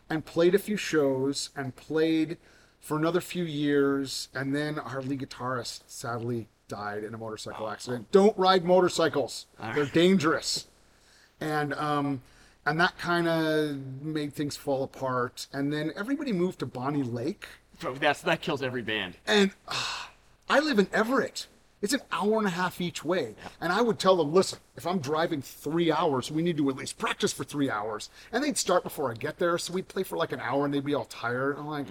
Speaker 3: and played a few shows and played for another few years. And then our lead guitarist sadly died in a motorcycle accident. Don't ride motorcycles, they're dangerous and um, and that kind of made things fall apart. And then everybody moved to Bonney Lake,
Speaker 2: that's that kills every band.
Speaker 3: and uh, I live in Everett. It's an hour and a half each way, and I would tell them, listen, if I'm driving three hours, we need to at least practice for three hours. And they'd start before I get there, so we'd play for like an hour, and they'd be all tired. I'm like,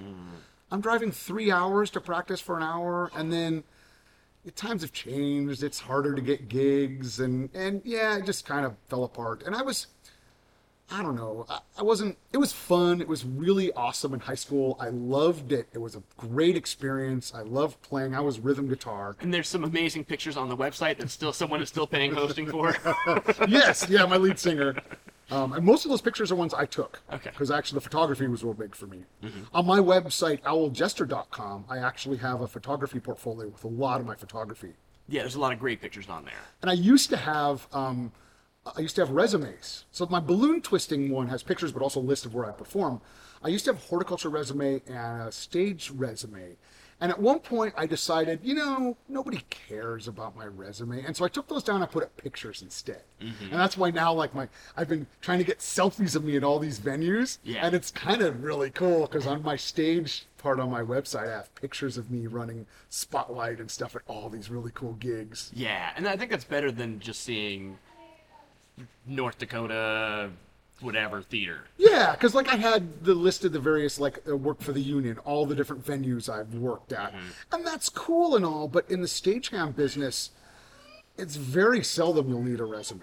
Speaker 3: I'm driving three hours to practice for an hour, and then times have changed. It's harder to get gigs, and and yeah, it just kind of fell apart. And I was, I don't know, I, I wasn't. It was fun. It was really awesome in high school. I loved it. It was a great experience. I loved playing. I was rhythm guitar.
Speaker 2: And there's some amazing pictures on the website that still someone is still paying hosting for.
Speaker 3: yes, yeah, my lead singer. Um, and most of those pictures are ones I took.
Speaker 2: Okay.
Speaker 3: Because actually, the photography was real big for me. On my website, owljester.com, I actually have a photography portfolio with a lot of my photography.
Speaker 2: yeah, there's a lot of great pictures on there.
Speaker 3: And I used to have, um, I used to have resumes. So my balloon twisting one has pictures, but also a list of where I perform. I used to have a horticulture resume and a stage resume. And at one point, I decided, you know, nobody cares about my resume, and so I took those down. and I put up pictures instead, mm-hmm. and that's why now, like my, I've been trying to get selfies of me at all these venues,
Speaker 2: Yeah.
Speaker 3: and it's kind of really cool because on my stage part on my website, I have pictures of me running spotlight and stuff at all these really cool gigs.
Speaker 2: Yeah, and I think that's better than just seeing North Dakota, whatever theater.
Speaker 3: Yeah, because like I had the list of the various like uh, work for the union, all the different venues I've worked at, and that's cool and all. But in the stagehand business, it's very seldom you'll need a resume.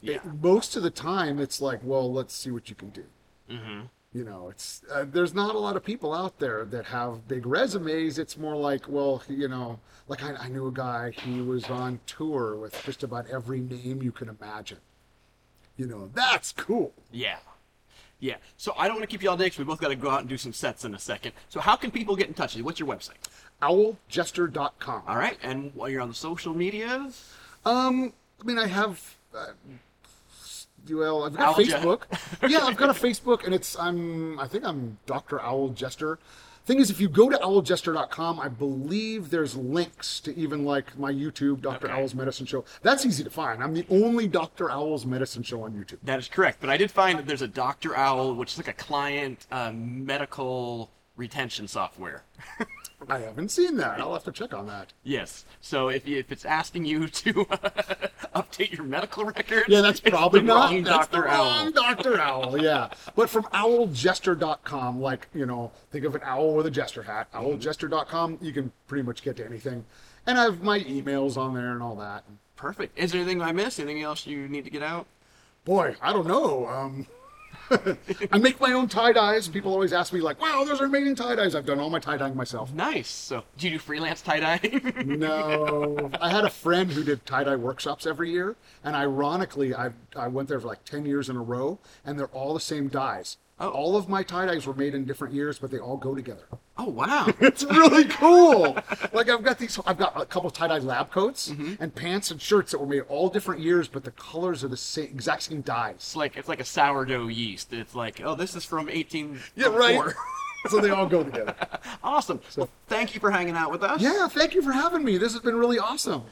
Speaker 2: Yeah.
Speaker 3: It- most of the time, it's like, well, let's see what you can do. Mm-hmm. You know, it's uh, there's not a lot of people out there that have big resumes. It's more like, well, you know, like I, I knew a guy. He was on tour with just about every name you can imagine. You know, that's cool.
Speaker 2: Yeah. Yeah. So I don't want to keep you all day because we both got to go out and do some sets in a second. So how can people get in touch with you? What's your website?
Speaker 3: owljester.com.
Speaker 2: All right. And while you're on the social medias,
Speaker 3: Um, I mean, I have. Uh, well, I've got
Speaker 2: Owl Je-
Speaker 3: Facebook. Yeah, I've got a Facebook, and it's I'm. I think I'm Dr. Owl Jester. Thing is, if you go to owljester.com, I believe there's links to even like my YouTube, Dr.
Speaker 2: Okay.
Speaker 3: Owl's Medicine Show. That's easy to find. I'm the only Dr. Owl's Medicine Show on YouTube.
Speaker 2: that is correct. But I did find that there's a Dr. Owl, which is like a client uh, medical retention software.
Speaker 3: I haven't seen that. I'll have to check on that.
Speaker 2: yes. So if, you, if it's asking you to update your medical records,
Speaker 3: Yeah, that's probably
Speaker 2: the
Speaker 3: not.
Speaker 2: wrong
Speaker 3: That's the
Speaker 2: Dr. Owl.
Speaker 3: wrong Dr. Owl, yeah. But from owljester.com, like, you know, think of an owl with a jester hat. Owljester.com, you can pretty much get to anything. And I have my emails on there and all that.
Speaker 2: Perfect. Is there anything I missed? Anything else you need to get out?
Speaker 3: Boy, I don't know. Um, I make my own tie dyes. People always ask me, like, wow, those are amazing tie dyes. I've done all my tie dyeing myself.
Speaker 2: Nice. So do you do freelance tie dyeing?
Speaker 3: No, I had a friend who did tie dye workshops every year, and ironically, I I went there for like ten years in a row, and they're all the same dyes.
Speaker 2: Oh.
Speaker 3: All of my tie dyes were made in different years, but they all go together.
Speaker 2: oh wow.
Speaker 3: It's really cool. like I've got these, I've got a couple tie dye lab coats
Speaker 2: Mm-hmm.
Speaker 3: and pants and shirts that were made all different years, but the colors are the same, exact same dyes.
Speaker 2: It's like it's like a sourdough yeast. It's like, oh, this is from 18.
Speaker 3: Yeah, right. so they all go together.
Speaker 2: awesome. Well, thank you for hanging out with us.
Speaker 3: Yeah, thank you for having me. This has been really awesome.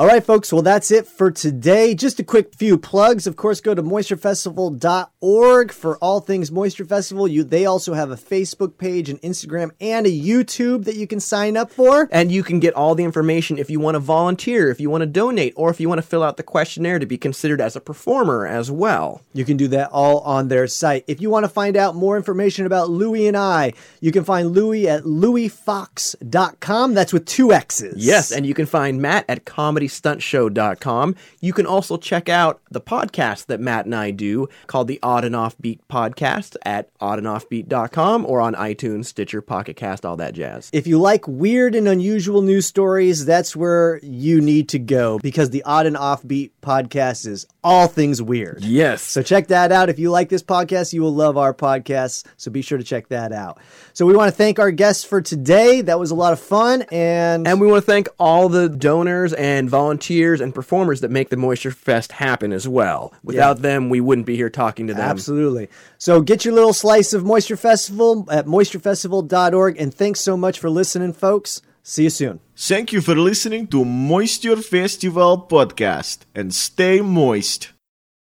Speaker 1: All right, folks. Well, that's it for today. Just a quick few plugs. Of course, go to moisturefestival.org for all things Moisture Festival. You, they also have a Facebook page, an Instagram, and a YouTube that you can sign up for.
Speaker 2: And you can get all the information if you want to volunteer, if you want to donate, or if you want to fill out the questionnaire to be considered as a performer as well.
Speaker 1: You can do that all on their site. If you want to find out more information about Louie and I, you can find Louie at louiefoxx.com. That's with two X's.
Speaker 2: Yes, and you can find Matt at comedystuntshow.com. You can also check out the podcast that Matt and I do called the Odd and Offbeat Podcast at oddandoffbeat.com or on iTunes, Stitcher, Pocket Cast, all that jazz.
Speaker 1: If you like weird and unusual news stories, that's where you need to go because the Odd and Offbeat podcast is all things weird.
Speaker 2: Yes.
Speaker 1: So check that out. If you like this podcast, you will love our podcast. So be sure to check that out. So we want to thank our guests for today. That was a lot of fun. And,
Speaker 2: And we want to thank all the donors and volunteers and performers that make the Moisture Fest happen as well. Without them, we wouldn't be here talking to them.
Speaker 1: Absolutely. So get your little slice of Moisture Festival at moisturefestival.org. And thanks so much for listening, folks. See you soon.
Speaker 4: Thank you for listening to Moisture Festival podcast and stay moist.